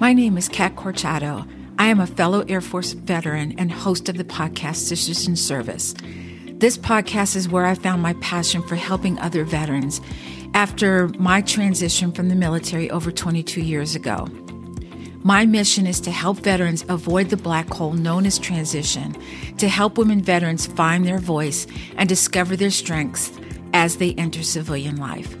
My name is Kat Corchado. I am a fellow Air Force veteran and host of the podcast Sisters in Service. This podcast is where I found my passion for helping other veterans after my transition from the military over 22 years ago. My mission is to help veterans avoid the black hole known as transition, to help women veterans find their voice and discover their strengths as they enter civilian life.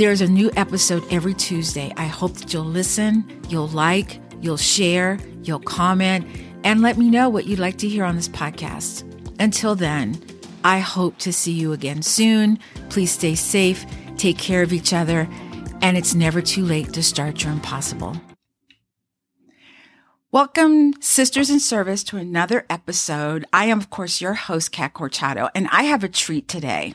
There's a new episode every Tuesday. I hope that you'll listen, you'll like, you'll share, you'll comment, and let me know what you'd like to hear on this podcast. Until then, I hope to see you again soon. Please stay safe, take care of each other, and it's never too late to start your impossible. Welcome, Sisters in Service, to another episode. I am, of course, your host, Kat Corchado, and I have a treat today.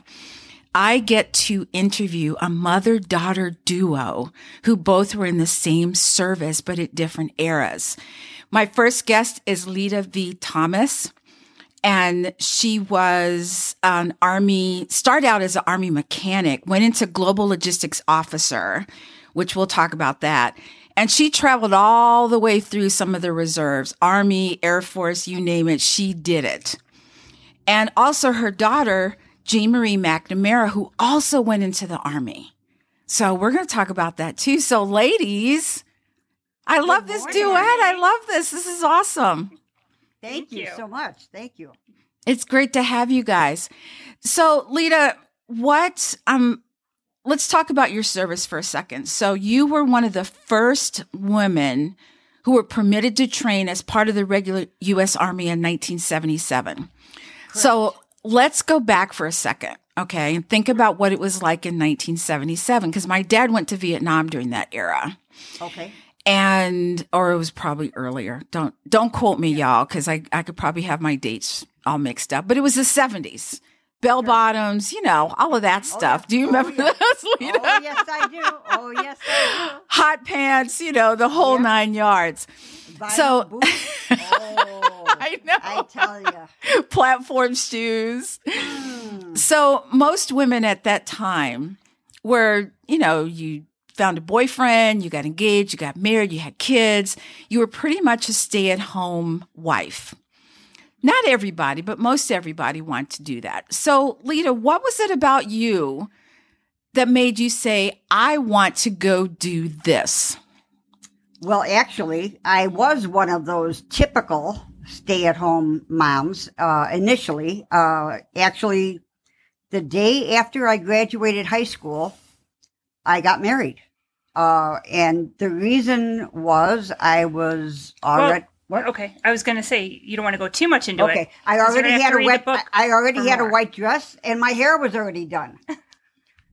I get to interview a mother daughter duo who both were in the same service, but at different eras. My first guest is Lita V. Tomas. And she was an army, started out as an army mechanic, went into global logistics officer, which we'll talk about that. And she traveled all the way through some of the reserves, Army, Air Force, you name it, she did it. And also her daughter, Jean Marie McNamara, who also went into the army. So we're going to talk about that too. So, ladies, I Good love this morning. duet. I love this. This is awesome. Thank, Thank you. you so much. Thank you. It's great to have you guys. So, Lita, what um let's talk about your service for a second. So, you were one of the first women who were permitted to train as part of the regular US Army in 1977. Correct. So, let's go back for a second, okay, and think about what it was like in 1977, because my dad went to Vietnam during that era. Okay. And, or it was probably earlier. Don't, don't quote me, y'all, because I, I could probably have my dates all mixed up, but it was the 70s. Bell bottoms, you know, all of that oh, stuff. Oh, do you oh, remember oh, those, Lita? Oh, yes, I do. Oh, yes, I do. Hot pants, you know, the whole nine yards. so, oh, I know. I tell you. Platform shoes. Mm. So, most women at that time were, you know, you found a boyfriend, you got engaged, you got married, you had kids. You were pretty much a stay at home wife. Not everybody, but most everybody want to do that. So, Lita, what was it about you that made you say, I want to go do this? Well, actually, I was one of those typical stay at home moms uh, initially. Uh, actually, the day after I graduated high school, I got married. Uh, and the reason was I was already. Well, what? Okay, I was going to say you don't want to go too much into okay. it. Okay, I already had a wet. I already had more. a white dress, and my hair was already done.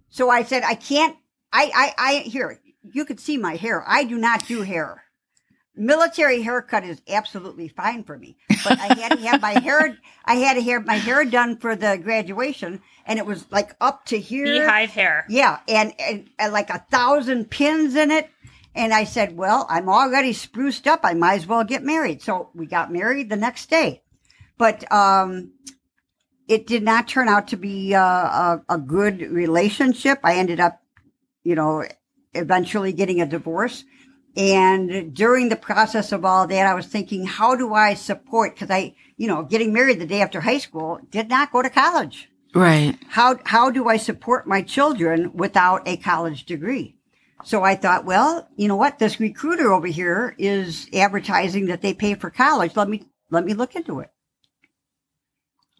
so I said, I can't. I, I, I here you could see my hair. I do not do hair. Military haircut is absolutely fine for me, but I had to have my hair. I had to have my hair done for the graduation, and it was like up to here, beehive hair. Yeah, and, and, and like a thousand pins in it. And I said, "Well, I'm already spruced up. I might as well get married." So we got married the next day, but um, it did not turn out to be uh, a, a good relationship. I ended up, you know, eventually getting a divorce. And during the process of all that, I was thinking, how do I support? Cause I, you know, getting married the day after high school, did not go to college. Right. How, how do I support my children without a college degree? So I thought, well, you know what? This recruiter over here is advertising that they pay for college. Let me, let me look into it.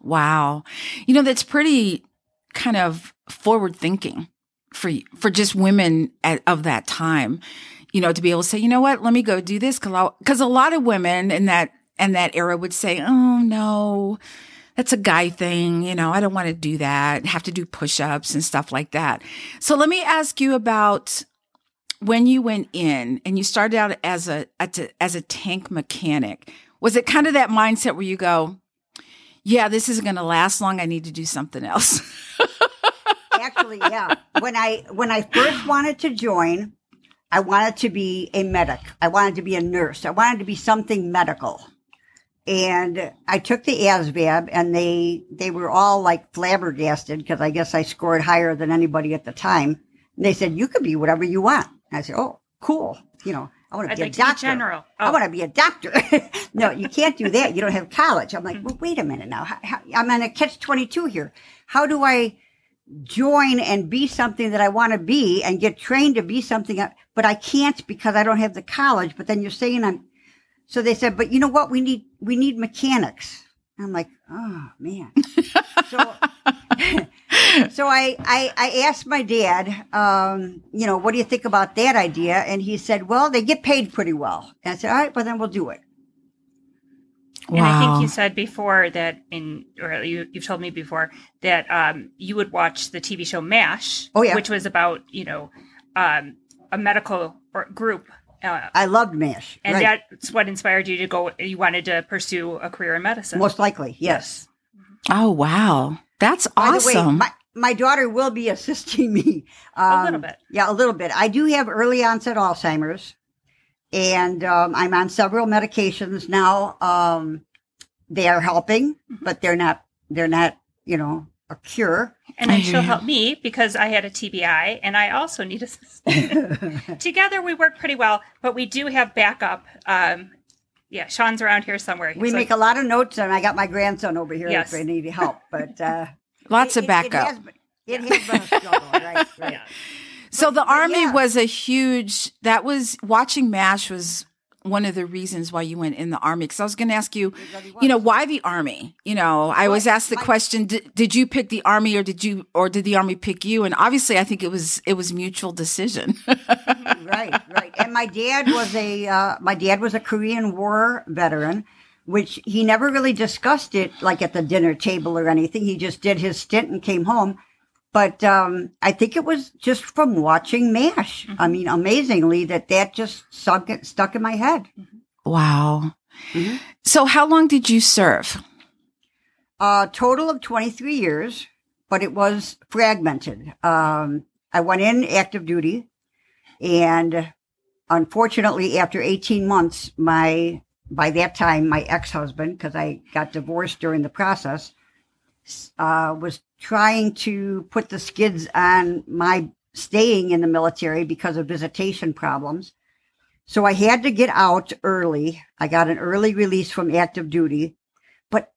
Wow. You know, that's pretty kind of forward thinking for for just women at, of that time, you know, to be able to say, you know what, let me go do this because a lot of women in that in that era would say, oh no, that's a guy thing, you know, I don't want to do that, have to do push-ups and stuff like that. So let me ask you about when you went in and you started out as a as a tank mechanic. Was it kind of that mindset where you go, yeah, this isn't going to last long. I need to do something else. actually, yeah. When I when I first wanted to join, I wanted to be a medic. I wanted to be a nurse. I wanted to be something medical. And I took the ASVAB and they they were all like flabbergasted because I guess I scored higher than anybody at the time. And they said, You could be whatever you want. And I said, Oh, cool. You know, I want to I'd be like a to be doctor. general. I Oh. want to be a doctor. no, you can't do that. You don't have college. I'm like, well, wait a minute now. How, how, I'm on a catch 22 here. How do I join and be something that I want to be and get trained to be something, but I can't because I don't have the college. But then you're saying I'm, so they said, but you know what? We need, we need mechanics. I'm like, oh man. so, so I, I, I asked my dad, um, you know, what do you think about that idea? And he said, well, they get paid pretty well. And I said, all right, well then we'll do it. And I think you said before that in, or you, you've told me before that um, you would watch the TV show MASH, Oh, yeah. which was about, you know, um, a medical group. Uh, I loved MASH. and right. that's what inspired you to go, you wanted to pursue a career in medicine. Most likely, yes. Oh, wow. That's By the way, awesome. my, my daughter will be assisting me. Um, A little bit. Yeah, a little bit. I do have early onset Alzheimer's, and um, I'm on several medications now. Um, they are helping, Mm-hmm. but they're not. They're not. You know, a cure. and I then she'll help me because I had a TBI and I also need assistance. Together we work pretty well, but we do have backup. Um, yeah, Sean's around here somewhere. We So- make a lot of notes, and I got my grandson over here Yes. if I need help. But uh, Lots it- of it- backup. It has, been- it has been a struggle, right? Right. Yeah. So the army yeah. was a huge. That was watching MASH was one of the reasons why you went in the army. Because I was going to ask you, you know, why the army? You know, I was asked the question: did, did you pick the army, or did you, or did the army pick you? And obviously, I think it was it was mutual decision. right, right. And my dad was a uh, my dad was a Korean War veteran, which he never really discussed it like at the dinner table or anything. He just did his stint and came home. But um, I think it was just from watching MASH. I mean, amazingly, that that just sunk it, stuck in my head. wow. Mhm. So how long did you serve? A total of 23 years, but it was fragmented. Um, I went in active duty, and unfortunately, after 18 months, my by that time my ex-husband, because I got divorced during the process, uh, was trying to put the skids on my staying in the military because of visitation problems. So I had to get out early. I got an early release from active duty. But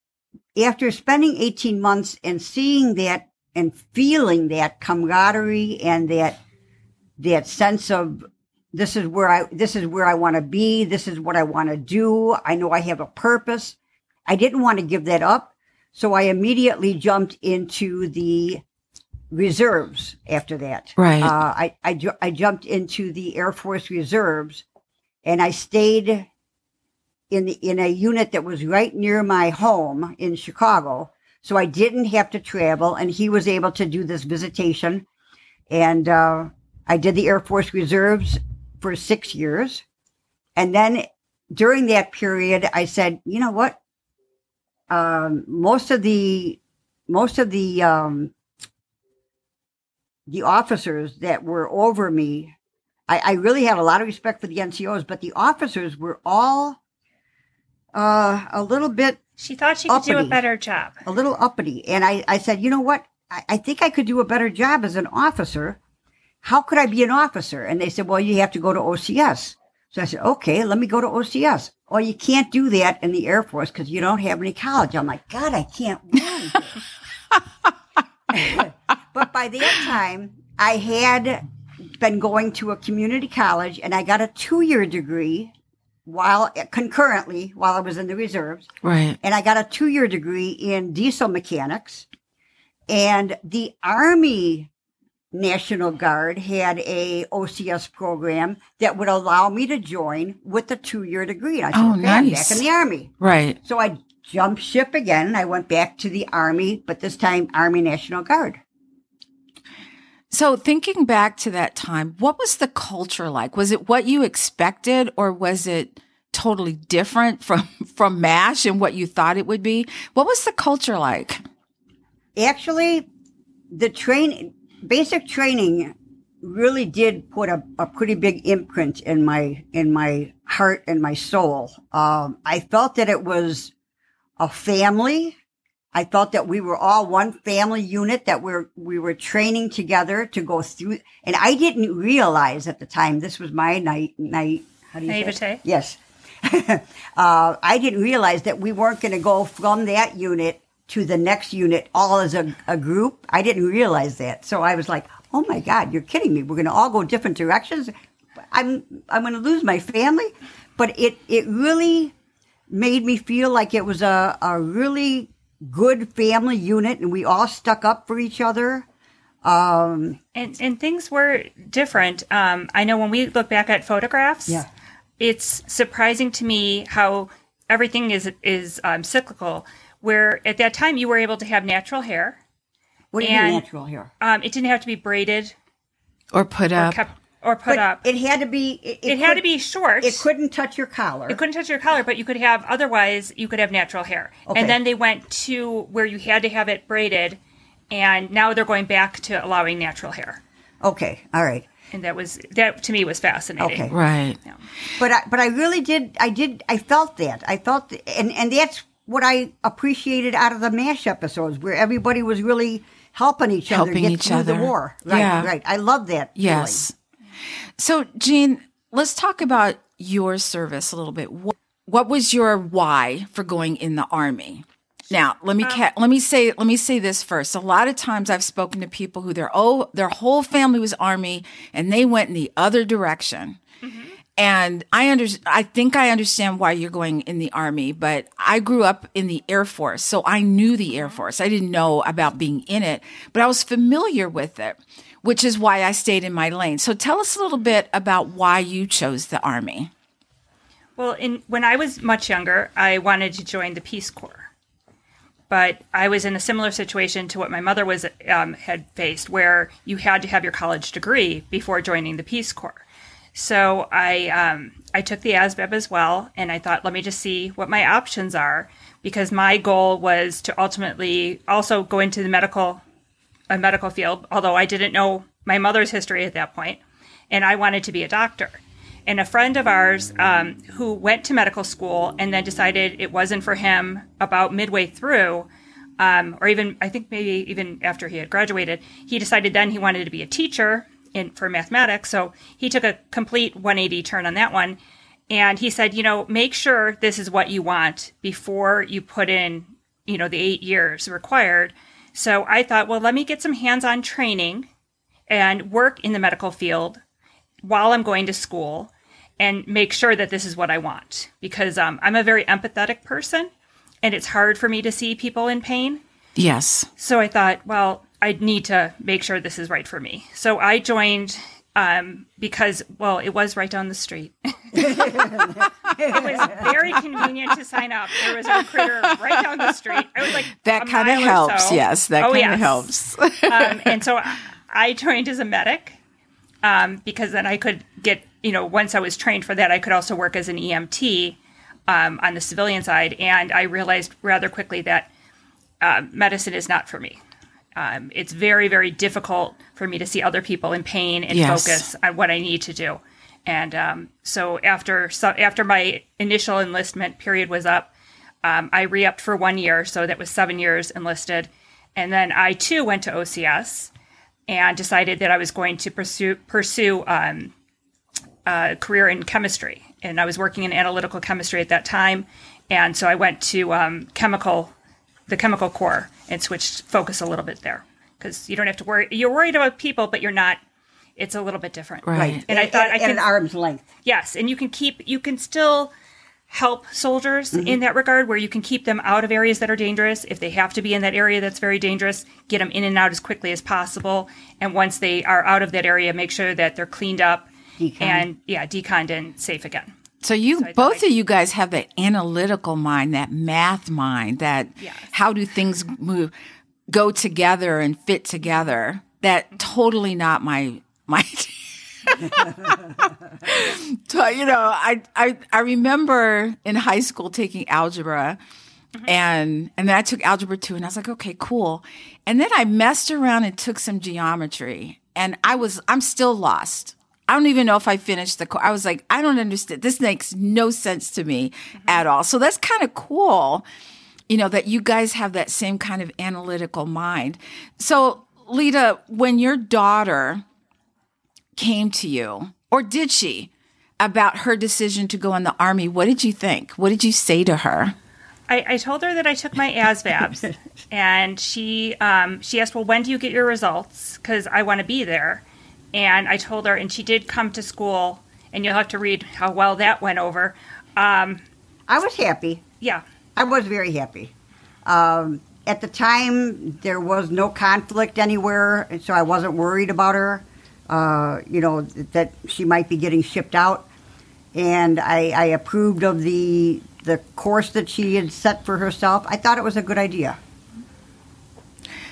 after spending 18 months and seeing that and feeling that camaraderie and that that sense of this is where I this is where I want to be, this is what I want to do. I know I have a purpose. I didn't want to give that up. So I immediately jumped into the reserves after that. Right. Uh, I, I, ju- I jumped into the Air Force Reserves and I stayed in the, in a unit that was right near my home in Chicago. So I didn't have to travel and he was able to do this visitation. And, uh, I did the Air Force Reserves for six years. And then during that period, I said, you know what? Um, most of the, most of the, um, the officers that were over me, I, I really had a lot of respect for the NCOs, but the officers were all uh, a little bit, She thought she could do a better job. a little uppity. And I, I said, you know what? I, I think I could do a better job as an officer. How could I be an officer? And they said, well, you have to go to OCS. So I said, okay, let me go to OCS. Oh, you can't do that in the Air Force because you don't have any college. I'm like, God, I can't win. but by that time, I had been going to a community college and I got a two year degree while concurrently while I was in the reserves Right. and I got a two year degree in diesel mechanics. And the Army National Guard had a OCS program that would allow me to join with a two year degree. And I said, Oh, okay, nice. back in the Army. Right. So I jumped ship again. I went back to the Army, but this time Army National Guard. So thinking back to that time, what was the culture like? Was it what you expected or was it totally different from from MASH and what you thought it would be? What was the culture like? Actually, the train, basic training really did put a, a pretty big imprint in my, in my heart and my soul. Um, I felt that it was a family. I felt that we were all one family unit that we're, we were training together to go through. And I didn't realize at the time, this was my night, night, How do you say it? Yes. uh, I didn't realize that we weren't going to go from that unit to the next unit all as a, a group. I didn't realize that. So I was like, oh my God, you're kidding me. We're going to all go different directions. I'm, I'm going to lose my family. But it, it really made me feel like it was a, a really good family unit and we all stuck up for each other. Um, And and things were different. Um, I know when we look back at photographs, Yeah. it's surprising to me how everything is is um, cyclical. Where at that time you were able to have natural hair. what do you mean natural hair? Um, it didn't have to be braided Or put or up. kept or put But up. It, it had to be, it, had to be short. It couldn't touch your collar. It couldn't touch your collar, but you could have otherwise you could have natural hair. Okay. And then they went to where you had to have it braided, and now they're going back to allowing natural hair. Okay, all right. And that was that to me was fascinating. Okay. right. But I, but I really did. I did. I felt that. I felt, and and that's what I appreciated out of the MASH episodes, where everybody was really helping each other Helping get each through the war. Right, Yeah. right. I love that. Yes. So, Jean, let's talk about your service a little bit. What, what was your why for going in the army? Now, let me ca- let me say let me say this first. A lot of times I've spoken to people who their oh their whole family was army and they went in the other direction. Mm-hmm. And I under I think I understand why you're going in the army, but I grew up in the Air Force, so I knew the Air Force. I didn't know about being in it, but I was familiar with it, which is why I stayed in my lane. So tell us a little bit about why you chose the army. Well, in when I was much younger, I wanted to join the Peace Corps, but I was in a similar situation to what my mother was um, had faced, where you had to have your college degree before joining the Peace Corps. So I um, I took the ASVAB as well, and I thought, let me just see what my options are, because my goal was to ultimately also go into the medical a medical field, although I didn't know my mother's history at that point, and I wanted to be a doctor. And a friend of ours um, who went to medical school and then decided it wasn't for him about midway through, um, or even I think maybe even after he had graduated, he decided then he wanted to be a teacher in for mathematics. So he took a complete 180 turn on that one, and he said, you know, make sure this is what you want before you put in, you know, the eight years required. So I thought, well, let me get some hands-on training and work in the medical field while I'm going to school and make sure that this is what I want because um, I'm a very empathetic person and it's hard for me to see people in pain. Yes. So I thought, well, I need to make sure this is right for me. So I joined um, because, well, it was right down the street. it was very convenient to sign up. There was a recruiter right down the street. I was like, That kind of helps. so. Yes, that Oh, kind of yes. helps. um, and so I joined as a medic um, because then I could get, you know, once I was trained for that, I could also work as an EMT um, on the civilian side. And I realized rather quickly that uh, medicine is not for me. Um, it's very, very difficult for me to see other people in pain and Yes. focus on what I need to do. And um, so after so after my initial enlistment period was up, um, I re-upped for one year, so that was seven years enlisted, and then I too went to OCS and decided that I was going to pursue pursue um, a career in chemistry, and I was working in analytical chemistry at that time, and so I went to um, chemical, the chemical corps, and switched focus a little bit there because you don't have to worry. You're worried about people, but you're not. It's a little bit different, Right. And I thought at, I at can an arm's length. Yes, and you can keep you can still help soldiers mm-hmm. in that regard where you can keep them out of areas that are dangerous if they have to be in that area that's very dangerous get them in and out as quickly as possible and once they are out of that area make sure that they're cleaned up Deconned. and yeah deconned and safe again So you, thought both of you guys have that analytical mind, that math mind, that Yes. how do things move, go together and fit together. That mm-hmm. totally not my my. so, you know, I, I I remember in high school taking algebra, mm-hmm. and and then I took algebra two, and I was like, okay, cool. And then I messed around and took some geometry, and I was I'm still lost. I don't even know if I finished the course. I was like, I don't understand. This makes no sense to me at all. So that's kind of cool, you know, that you guys have that same kind of analytical mind. So, Lita, when your daughter came to you, or did she? about her decision to go in the army, what did you think? What did you say to her? I, I told her that I took my ASVABs, and she um, she asked, "Well, when do you get your results? Because I want to be there." And I told her, and she did come to school, and you'll have to read how well that went over. Um, I was happy. yeah, I was very happy. Um, at the time, there was no conflict anywhere, and so I wasn't worried about her. Uh, you know that she might be getting shipped out, and I, I approved of the the course that she had set for herself. I thought it was a good idea.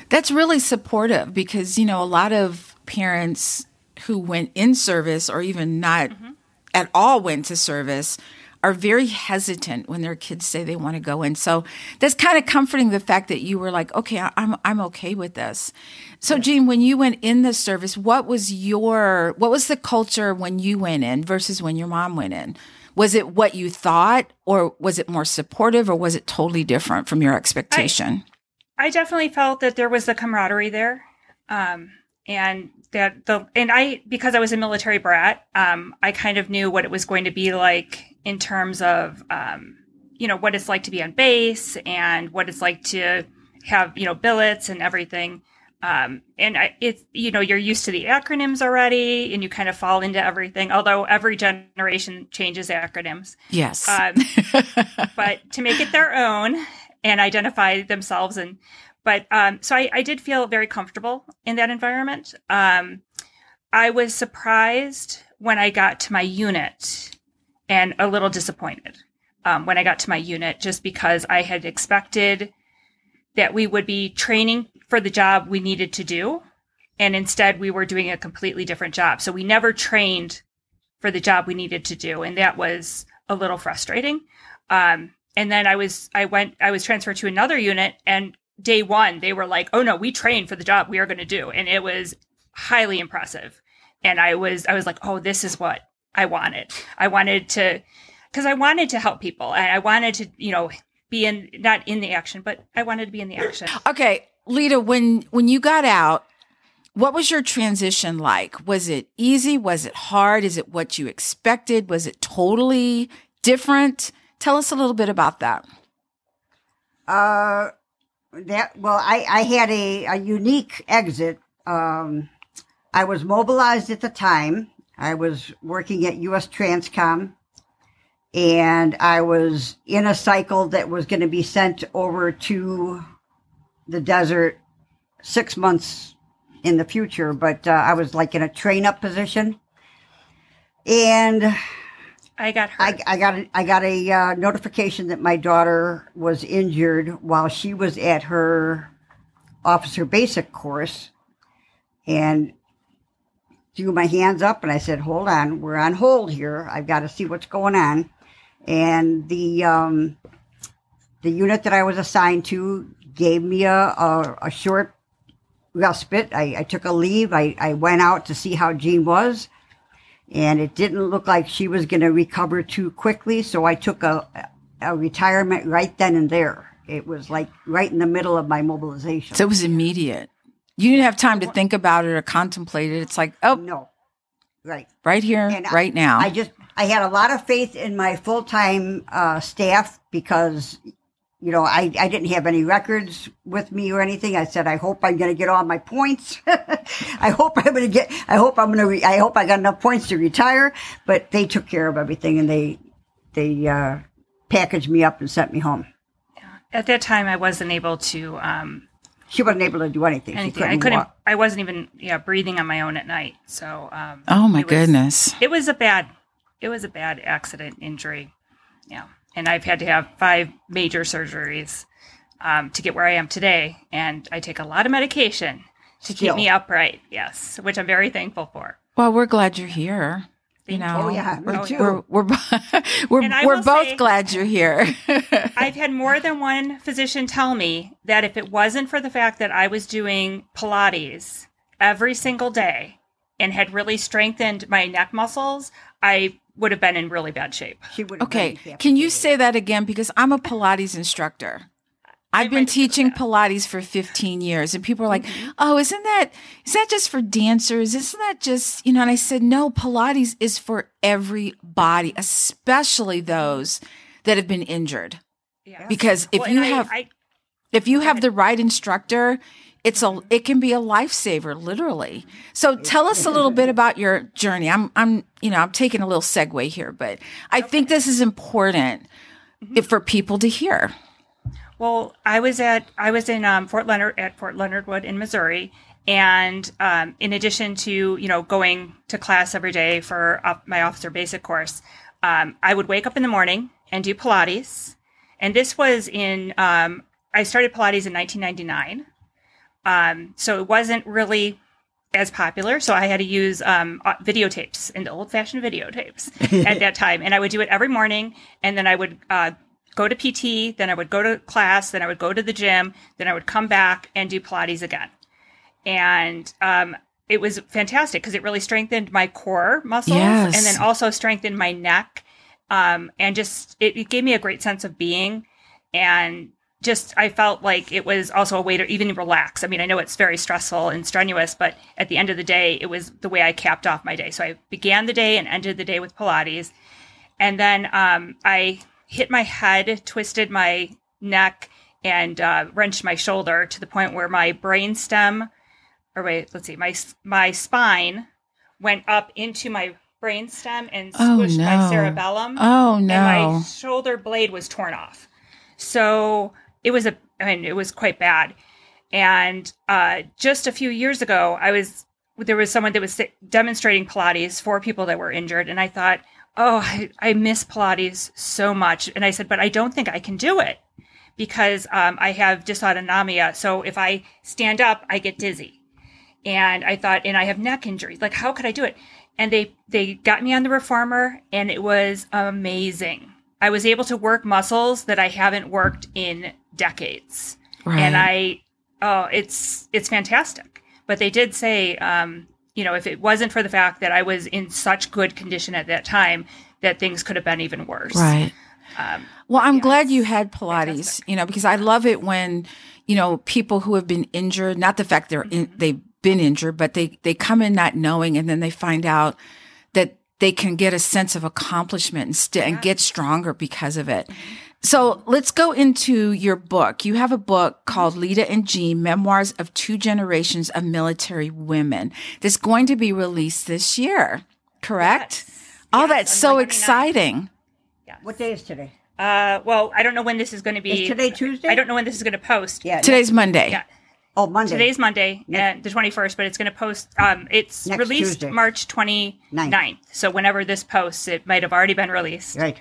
That's really supportive because, you know, a lot of parents who went in service or even not at all went to service are very hesitant when their kids say they want to go in. So that's kind of comforting the fact that you were like, okay, I- I'm I'm okay with this. So Jean, when you went in the service, what was your what was the culture when you went in versus when your mom went in? Was it what you thought or was it more supportive or was it totally different from your expectation? I definitely felt that there was the camaraderie there, um, and that the and I because I was a military brat, um, I kind of knew what it was going to be like in terms of um, you know what it's like to be on base and what it's like to have you know billets and everything. Um, and I, it's you know you're used to the acronyms already, and you kind of fall into everything. Although every generation changes acronyms, yes. um, but to make it their own and identify themselves and but um, so I, I did feel very comfortable in that environment. Um, i was surprised when i got to my unit and a little disappointed um, when i got to my unit just because i had expected that we would be training for the job we needed to do. And instead we were doing a completely different job. So we never trained for the job we needed to do. And that was a little frustrating. Um, and then i was i went i was transferred to another unit and day one they were like oh no we trained for the job we are going to do and it was highly impressive and i was i was like oh this is what i wanted i wanted to because i wanted to help people and i wanted to you know be in not in the action but i wanted to be in the action Okay, Lita, when when you got out, what was your transition like? Was it easy? Was it hard? Is it what you expected? Was it totally different? Tell us a little bit about that. Uh, that well, I, I had a, a unique exit. Um, I was mobilized at the time. I was working at U.S. Transcom, and I was in a cycle that was going to be sent over to the desert six months in the future. But uh, I was like in a train up position, and i got hurt I, I got a, I got a uh, notification that my daughter was injured while she was at her officer basic course, and threw my hands up and I said, "Hold on, we're on hold here. I've got to see what's going on." And the um, the unit that I was assigned to gave me a a, a short respite. I, I took a leave. I, I went out to see how Jean was and it didn't look like she was going to recover too quickly. So I took a, a retirement right then and there. It was like right in the middle of my mobilization. So it was immediate. You didn't have time to think about it or contemplate it. It's like, oh, no, right. right here, And I- right now. I just I had a lot of faith in my full time uh, staff because you know I, I didn't have any records with me or anything. I said I hope I'm going to get all my points. I hope I'm going to get. I hope I'm going to. Re- I hope I got enough points to retire. But they took care of everything and they they uh, packaged me up and sent me home. at that time i wasn't able to um She wasn't able to do anything. Anything i couldn't couldn't walk. i wasn't even yeah breathing on my own at night so um oh my it was- goodness. it was a bad it was a bad accident injury yeah and i've had to have five major surgeries um, to get where i am today and i take a lot of medication to Still. keep me upright yes which i'm very thankful for Well, we're glad you're here. You know, Oh, yeah, we're, too. we're we're we're, we're both say- glad you're here. i've had more than one physician tell me that if it wasn't for the fact that i was doing pilates every single day and had really strengthened my neck muscles i would have been in really bad shape She would. have okay, been can you say that again? Because I'm a Pilates instructor. I've been might agree with teaching. Pilates for 15 years and people are like, Mm-hmm. "Oh, isn't that is that just for dancers? Isn't that just, you know?" And I said, "No, Pilates is for everybody, especially those that have been injured. Yeah. Because if Well, you and I- have I, if you have the right instructor, it's a it can be a lifesaver literally. So tell us a little bit about your journey. I'm I'm you know, I'm taking a little segue here, but I think this is important if, for people to hear. Well, I was at I was in um, Fort Leonard at Fort Leonard Wood in Missouri, and um, in addition to you know going to class every day for uh, my officer basic course, um, I would wake up in the morning and do Pilates, and this was in um, I started Pilates in 1999, um, so it wasn't really as popular. So I had to use um, uh, videotapes and old fashioned videotapes at that time. And I would do it every morning. And then I would uh, go to PT, then I would go to class, then I would go to the gym, then I would come back and do Pilates again. And um, it was fantastic because it really strengthened my core muscles Yes. and then also strengthened my neck. Um, and just, it, it gave me a great sense of being. And just I felt like it was also a way to even relax. I mean, I know it's very stressful and strenuous, but at the end of the day, it was the way I capped off my day. So I began the day and ended the day with Pilates. And then um, I hit my head, twisted my neck, and uh, wrenched my shoulder to the point where my brain stem, or wait, let's see, my my spine went up into my brain stem and Oh, squished my cerebellum Oh no! and my shoulder blade was torn off. So it was a, I mean, it was quite bad. And uh, just a few years ago, I was there was someone that was demonstrating Pilates for people that were injured, and I thought, oh, I, I miss Pilates so much. And I said, but I don't think I can do it because um, I have dysautonomia. So if I stand up, I get dizzy. And I thought, and I have neck injuries. Like, how could I do it? And they they got me on the reformer, and it was amazing. I was able to work muscles that I haven't worked in decades, Right. and I oh, it's it's fantastic. But they did say, um, you know, if it wasn't for the fact that I was in such good condition at that time, that things could have been even worse. Right. Um, Well, I'm yeah, glad you had Pilates, fantastic. you know, because I love it when, you know, people who have been injured, not the fact they're Mm-hmm. they've been injured, but they, they come in not knowing and then they find out that they can get a sense of accomplishment and, st- and get stronger because of it. So let's go into your book. You have a book called Lita and Jean, Memoirs of Two Generations of Military Women that's going to be released this year, correct? Oh, Yes, that's so exciting. yes. What day is today? Uh, well, I don't know when this is going to be. Is today Tuesday? I don't know when this is going to post. Yeah. Today's Monday. Yeah. Oh, Monday. Today's Monday, and the 21st, but it's going to post. Um, it's Next released Tuesday. March 29th. Ninth. So whenever this posts, it might have already been released. right.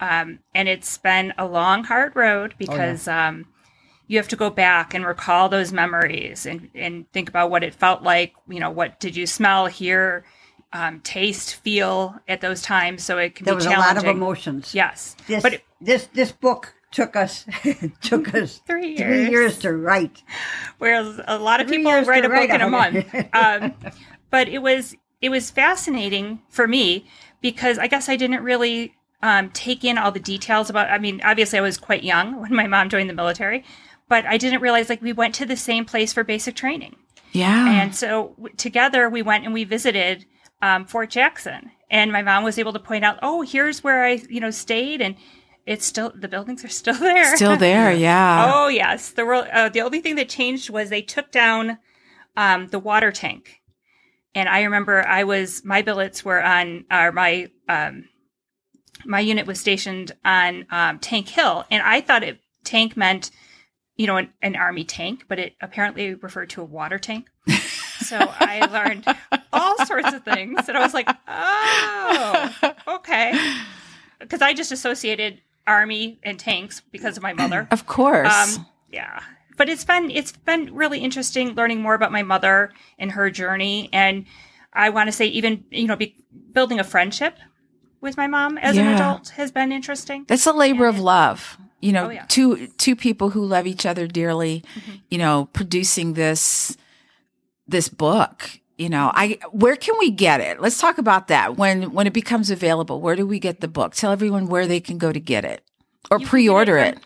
Um, and it's been a long, hard road because um, you have to go back and recall those memories and, and think about what it felt like. You know, what did you smell, hear, um, taste, feel at those times? So it can There be was a lot of emotions. Yes, This but it, this this book took us took us Three three years. years to write. whereas a lot of Three people write a book write in a a month. um, but it was it was fascinating for me because I guess I didn't really um, take in all the details about. I mean, obviously I was quite young when my mom joined the military, but I didn't realize like we went to the same place for basic training, Yeah. and so w- together we went and we visited um, Fort Jackson, and my mom was able to point out, oh, here's where I you know stayed, and it's still the buildings are still there, Still there, yeah. Oh yes, the world. Uh, the only thing that changed was they took down um, the water tank, and I remember I was my billets were on, or my um, my unit was stationed on um, Tank Hill, and I thought it tank meant you know an, an army tank, but it apparently referred to a water tank. so I learned all sorts of things, and I was like, oh, okay, because I just associated army and tanks because of my mother. Of course. Um, yeah, but it's been it's been really interesting learning more about my mother and her journey, and I want to say even you know be, building a friendship with my mom as an adult has been interesting. That's a labor of love. You know, Oh, yeah. Mm-hmm. two two people who love each other dearly, you know, producing this this book. You know, I where can we get it? Let's talk about that. When when it becomes available, where do we get the book? Tell everyone where they can go to get it or You it pre-order from- it.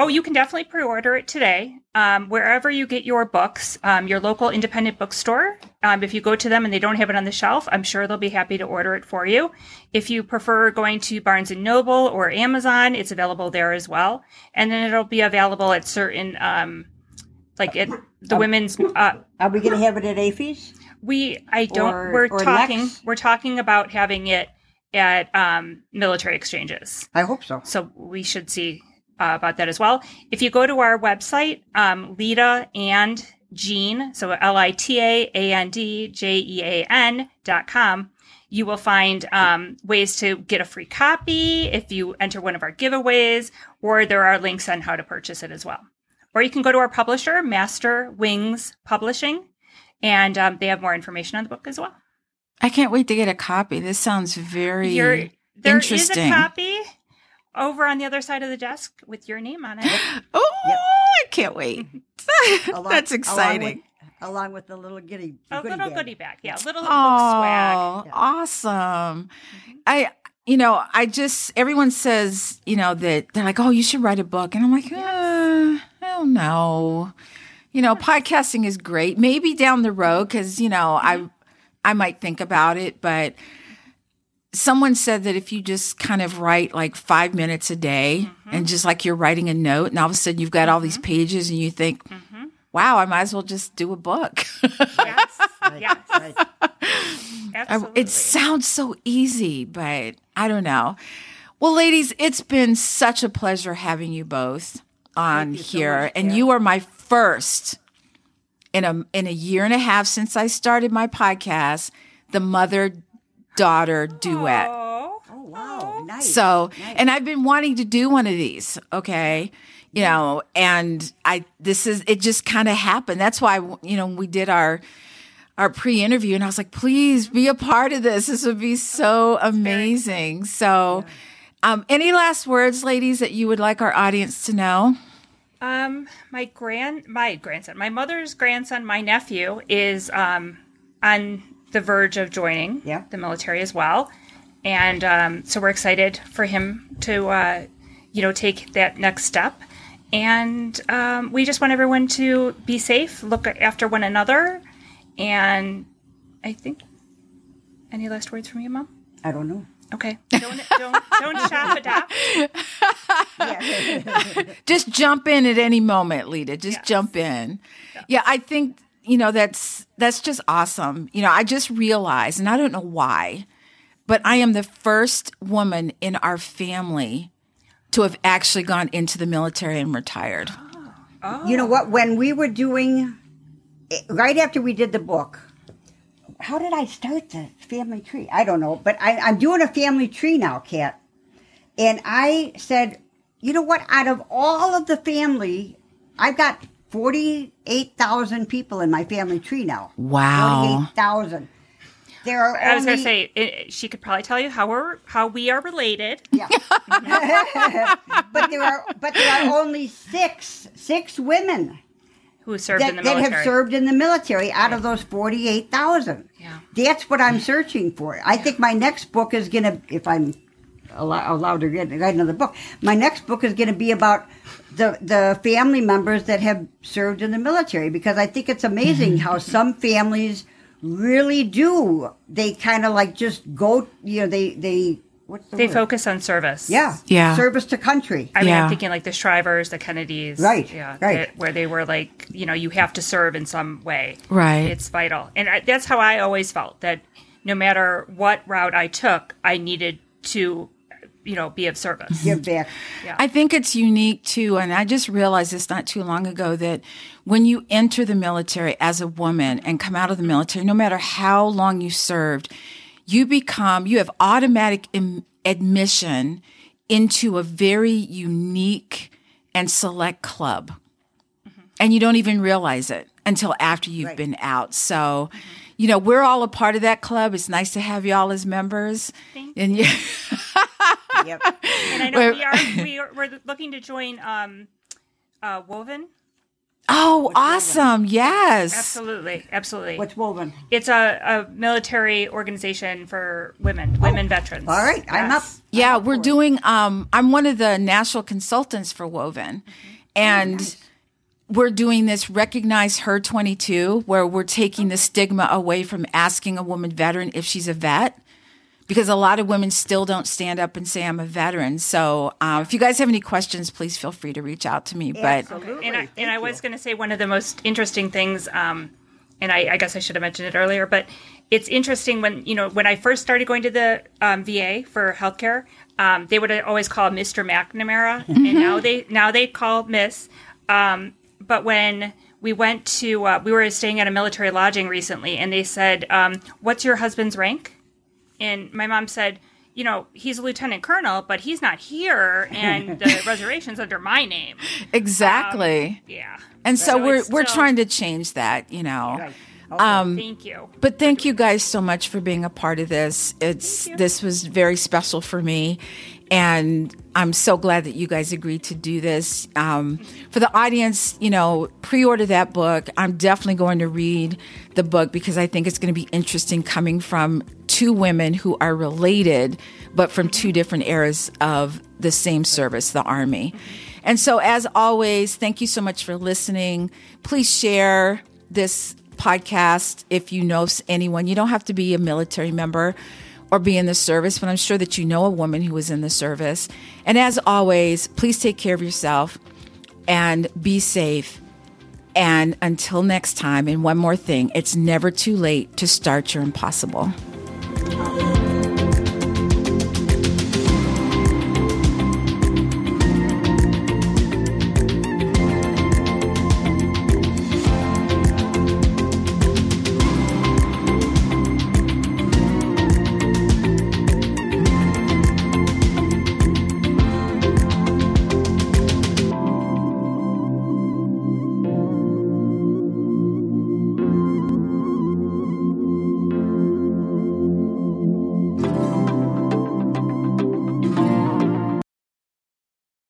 Oh, you can definitely pre-order it today. Um, wherever you get your books, um, your local independent bookstore. Um, if you go to them and they don't have it on the shelf, I'm sure they'll be happy to order it for you. If you prefer going to Barnes and Noble or Amazon, it's available there as well. And then it'll be available at certain, um, like at the women's. Uh, Are we going to have it at AAFES? we, I don't. Or- we're or talking. Lex? We're talking about having it at um, military exchanges. I hope so. So we should see uh, about that as well. If you go to our website, um, Lita and Jean, so L I T A A N D J E A N dot com, you will find um, ways to get a free copy if you enter one of our giveaways, or there are links on how to purchase it as well. Or you can go to our publisher, Master Wings Publishing, and um, they have more information on the book as well. I can't wait to get a copy. This sounds very You're, there is interesting. a copy over on the other side of the desk with your name on it. Oh, Yep. I can't wait. Along- That's along exciting. with- Along with the little goodie, A goodie little bag. goodie bag. Yeah, a little book Oh, swag. Yeah. awesome. I, you know, I just, everyone says, you know, that they're like, oh, you should write a book. And I'm like, uh, I don't know. You know, podcasting is great. Maybe down the road, because, you know, I, I might think about it, but someone said that if you just kind of write like five minutes a day mm-hmm. and just like you're writing a note and all of a sudden you've got all these mm-hmm. pages and you think, mm-hmm. wow, I might as well just do a book. Yes. Right, yes. right. I- Absolutely. It sounds so easy, but I don't know. Well, ladies, it's been such a pleasure having you both on you so here, much, and Kat. you are my first in a in a year and a half since I started my podcast, the mother daughter duet. Oh, Oh, wow. Nice. So, Nice. and I've been wanting to do one of these, okay? You know, and I this is it just kind of happened. That's why you know, we did our our pre-interview and I was like, "Please be a part of this. This would be so amazing." So, um any last words ladies that you would like our audience to know? Um, my grand, my grandson, my mother's grandson, my nephew is um on the verge of joining Yeah. the military as well, and um, so we're excited for him to uh, you know take that next step. And um, we just want everyone to be safe, look after one another, and I think. Any last words from you, Mom? I don't know. Okay. Don't don't don't shop adopt. Yeah. just jump in at any moment, Lita. Just Yes. jump in. Yeah, I think you know that's that's just awesome. You know, I just realized, and I don't know why, but I am the first woman in our family to have actually gone into the military and retired. Oh. You know what? When we were doing, right after we did the book, how did I start the family tree? I don't know, but I, I'm doing a family tree now, Kat. And I said, you know what? Out of all of the family, I've got 48,000 people in my family tree now. Wow. 48,000. There are I was going to say it, she could probably tell you how we're how we are related. Yeah. but there are but there are only six six women Who served in that, the that have served in the military out of those 48,000. Yeah. That's what I'm searching for. I think my next book is going to, if I'm allow, allowed to get, write another book, my next book is going to be about the, the family members that have served in the military because I think it's amazing mm-hmm. how some families really do. They kind of like just go, you know, they, they, what's the They word? focus on service. Yeah. Yeah. Service to country. I mean, Yeah. I'm thinking like the Shrivers, the Kennedys. Right, Yeah. right. that- where they were like, you know, you have to serve in some way. Right. It's vital. And I, that's how I always felt that no matter what route I took, I needed to, you know, be of service. Give back. I think it's unique too, and I just realized this not too long ago that when you enter the military as a woman and come out of the military, no matter how long you served, you become, you have automatic Im- admission into a very unique and select club. Mm-hmm. And you don't even realize it until after you've Right. been out. So, mm-hmm. you know, we're all a part of that club. It's nice to have y'all as members. Thank and you, Yep. And I know Wait. we are we are we're looking to join um uh Woven. oh, awesome. Yes. Absolutely. Absolutely. What's woven? It's a, a military organization for women, women veterans. All right. I'm up. Yes. Yeah, we're doing um I'm one of the national consultants for Woven. And we're doing this Recognize Her 22, where we're taking the stigma away from asking a woman veteran if she's a vet. Because a lot of women still don't stand up and say I'm a veteran. So, uh, if you guys have any questions, please feel free to reach out to me. But Absolutely. and I, and I was going to say one of the most interesting things, um, and I, I guess I should have mentioned it earlier, but it's interesting when you know when I first started going to the um, VA for healthcare, um, they would always call Mr. McNamara, and now they now they call Miss. Um, but when we went to, uh, we were staying at a military lodging recently, and they said, um, "What's your husband's rank?" And my mom said, you know, he's a lieutenant colonel, but he's not here, and the reservation's under my name. exactly. Um, yeah. and so, so we're it's we're still- trying to change that, you know. Right. Um, thank you. But thank you guys so much for being a part of this. It's this was very special for me, and I'm so glad that you guys agreed to do this. Um, for the audience, you know, pre-order that book. I'm definitely going to read the book because I think it's going to be interesting coming from two women who are related, but from two different eras of the same service, the Army. And so, as always, thank you so much for listening. Please share this podcast if you know anyone. You don't have to be a military member or be in the service, but I'm sure that you know a woman who was in the service. And as always, please take care of yourself and be safe. And until next time, and one more thing, it's never too late to start your impossible.